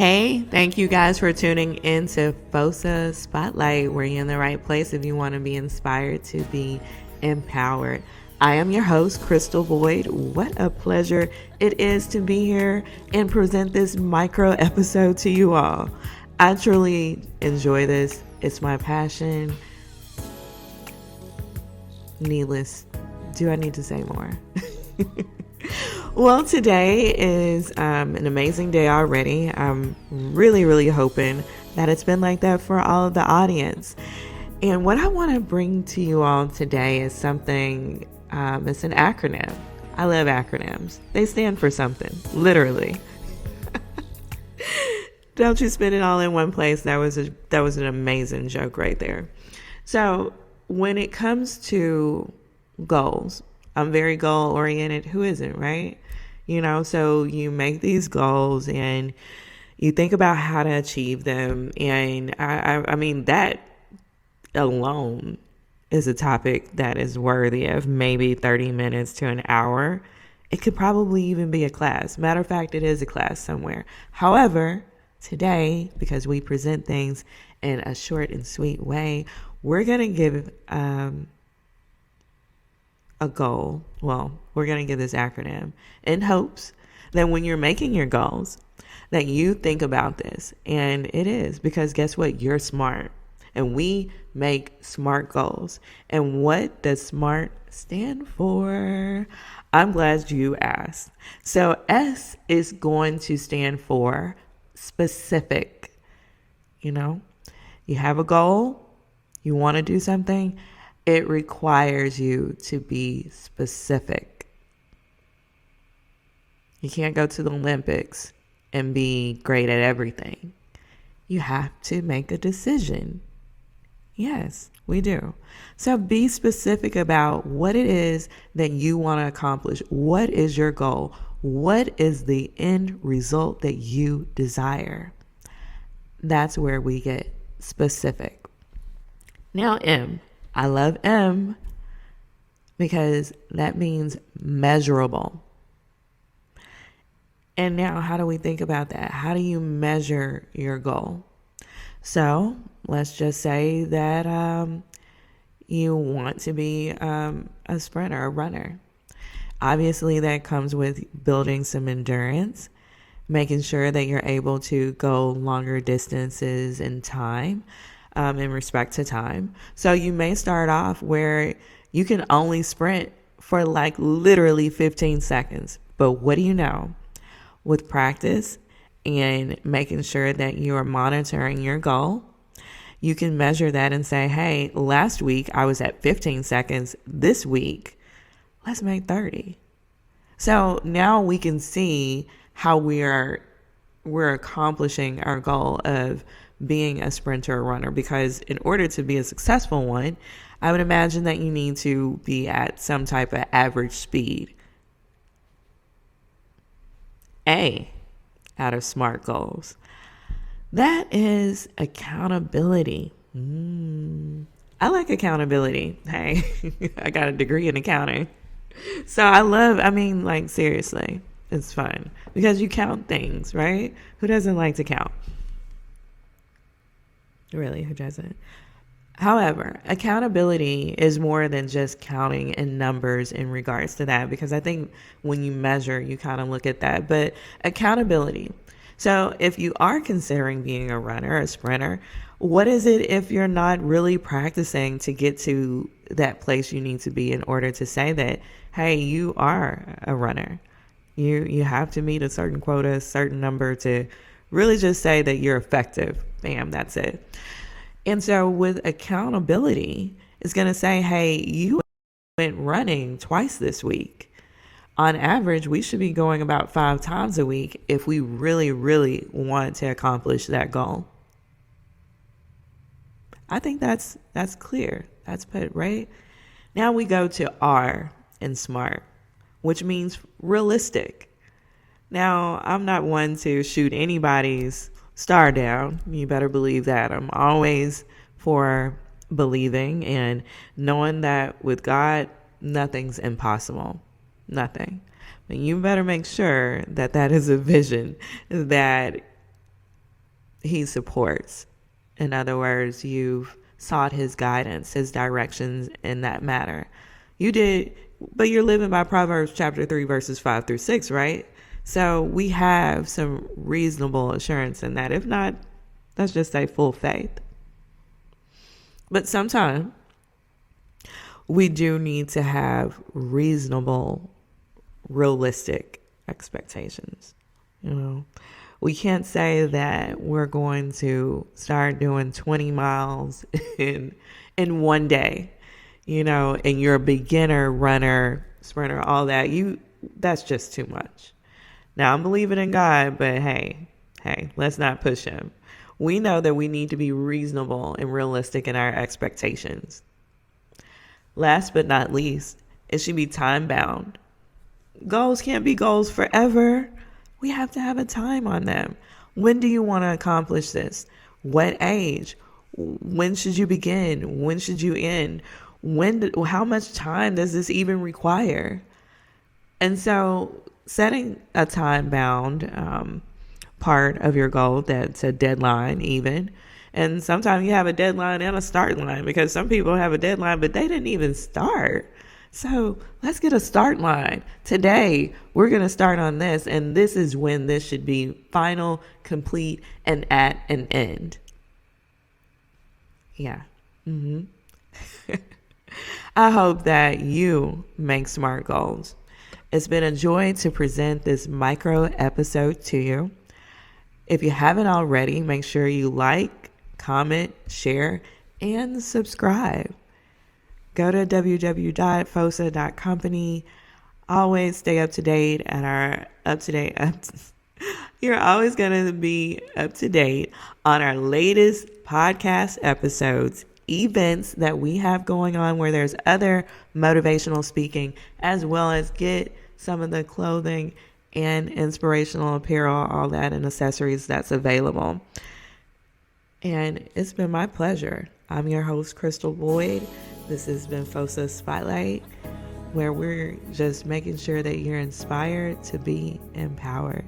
Hey, thank you guys for tuning in to FOSA Spotlight, where you're in the right place if you want to be inspired to be empowered. I am your host, Crystal Boyd. What a pleasure it is to be here and present this micro episode to you all. I truly enjoy this, it's my passion. Needless, do I need to say more? well, today is um, an amazing day already. I'm really, really hoping that it's been like that for all of the audience. And what I want to bring to you all today is something um, it's an acronym. I love acronyms. They stand for something, literally. Don't you spend it all in one place? That was a that was an amazing joke right there. So when it comes to goals, I'm very goal oriented. Who isn't, right? You know, so you make these goals and you think about how to achieve them. And I, I, I mean, that alone is a topic that is worthy of maybe 30 minutes to an hour. It could probably even be a class. Matter of fact, it is a class somewhere. However, today, because we present things in a short and sweet way, we're going to give um, a goal. Well, we're going to give this acronym in hopes that when you're making your goals, that you think about this. And it is because guess what? You're smart and we make SMART goals. And what does SMART stand for? I'm glad you asked. So, S is going to stand for specific. You know, you have a goal, you want to do something, it requires you to be specific. You can't go to the Olympics and be great at everything. You have to make a decision. Yes, we do. So be specific about what it is that you want to accomplish. What is your goal? What is the end result that you desire? That's where we get specific. Now, M. I love M because that means measurable. And now, how do we think about that? How do you measure your goal? So let's just say that um, you want to be um, a sprinter, a runner. Obviously, that comes with building some endurance, making sure that you're able to go longer distances in time, um, in respect to time. So you may start off where you can only sprint for like literally 15 seconds. But what do you know? With practice and making sure that you are monitoring your goal. You can measure that and say, hey, last week I was at 15 seconds. This week, let's make 30. So now we can see how we are we're accomplishing our goal of being a sprinter or runner because in order to be a successful one, I would imagine that you need to be at some type of average speed. A out of SMART goals. That is accountability. Mm. I like accountability. Hey, I got a degree in accounting. So I love, I mean, like, seriously, it's fun because you count things, right? Who doesn't like to count? Really, who doesn't? However, accountability is more than just counting in numbers in regards to that, because I think when you measure, you kind of look at that. But accountability. So if you are considering being a runner, a sprinter, what is it if you're not really practicing to get to that place you need to be in order to say that, hey, you are a runner? You you have to meet a certain quota, a certain number to really just say that you're effective. Bam, that's it. And so with accountability, it's going to say, hey, you went running twice this week. On average, we should be going about five times a week if we really, really want to accomplish that goal. I think that's that's clear. That's put right. Now we go to R in SMART, which means realistic. Now, I'm not one to shoot anybody's star down. You better believe that. I'm always for believing and knowing that with God, nothing's impossible. Nothing. But you better make sure that that is a vision that he supports. In other words, you've sought his guidance, his directions in that matter. You did, but you're living by Proverbs chapter 3, verses 5 through 6, right? So we have some reasonable assurance in that. If not, let's just say full faith. But sometimes we do need to have reasonable, realistic expectations. You know, we can't say that we're going to start doing 20 miles in in one day, you know, and you're a beginner runner, sprinter, all that. You that's just too much. Now I'm believing in God, but hey, hey, let's not push him. We know that we need to be reasonable and realistic in our expectations. Last but not least, it should be time bound. Goals can't be goals forever. We have to have a time on them. When do you want to accomplish this? What age? When should you begin? When should you end? When? Do, how much time does this even require? And so, setting a time bound um, part of your goal that's a deadline, even and sometimes you have a deadline and a start line because some people have a deadline, but they didn't even start. So let's get a start line. Today, we're going to start on this, and this is when this should be final, complete, and at an end. Yeah. Mm-hmm. I hope that you make smart goals. It's been a joy to present this micro episode to you. If you haven't already, make sure you like, comment, share, and subscribe. Go to www.fosa.company. Always stay up to date at our up to date. You're always going to be up to date on our latest podcast episodes, events that we have going on where there's other motivational speaking, as well as get some of the clothing and inspirational apparel, all that, and accessories that's available. And it's been my pleasure. I'm your host, Crystal Boyd. This has been FOSA Spotlight, where we're just making sure that you're inspired to be empowered.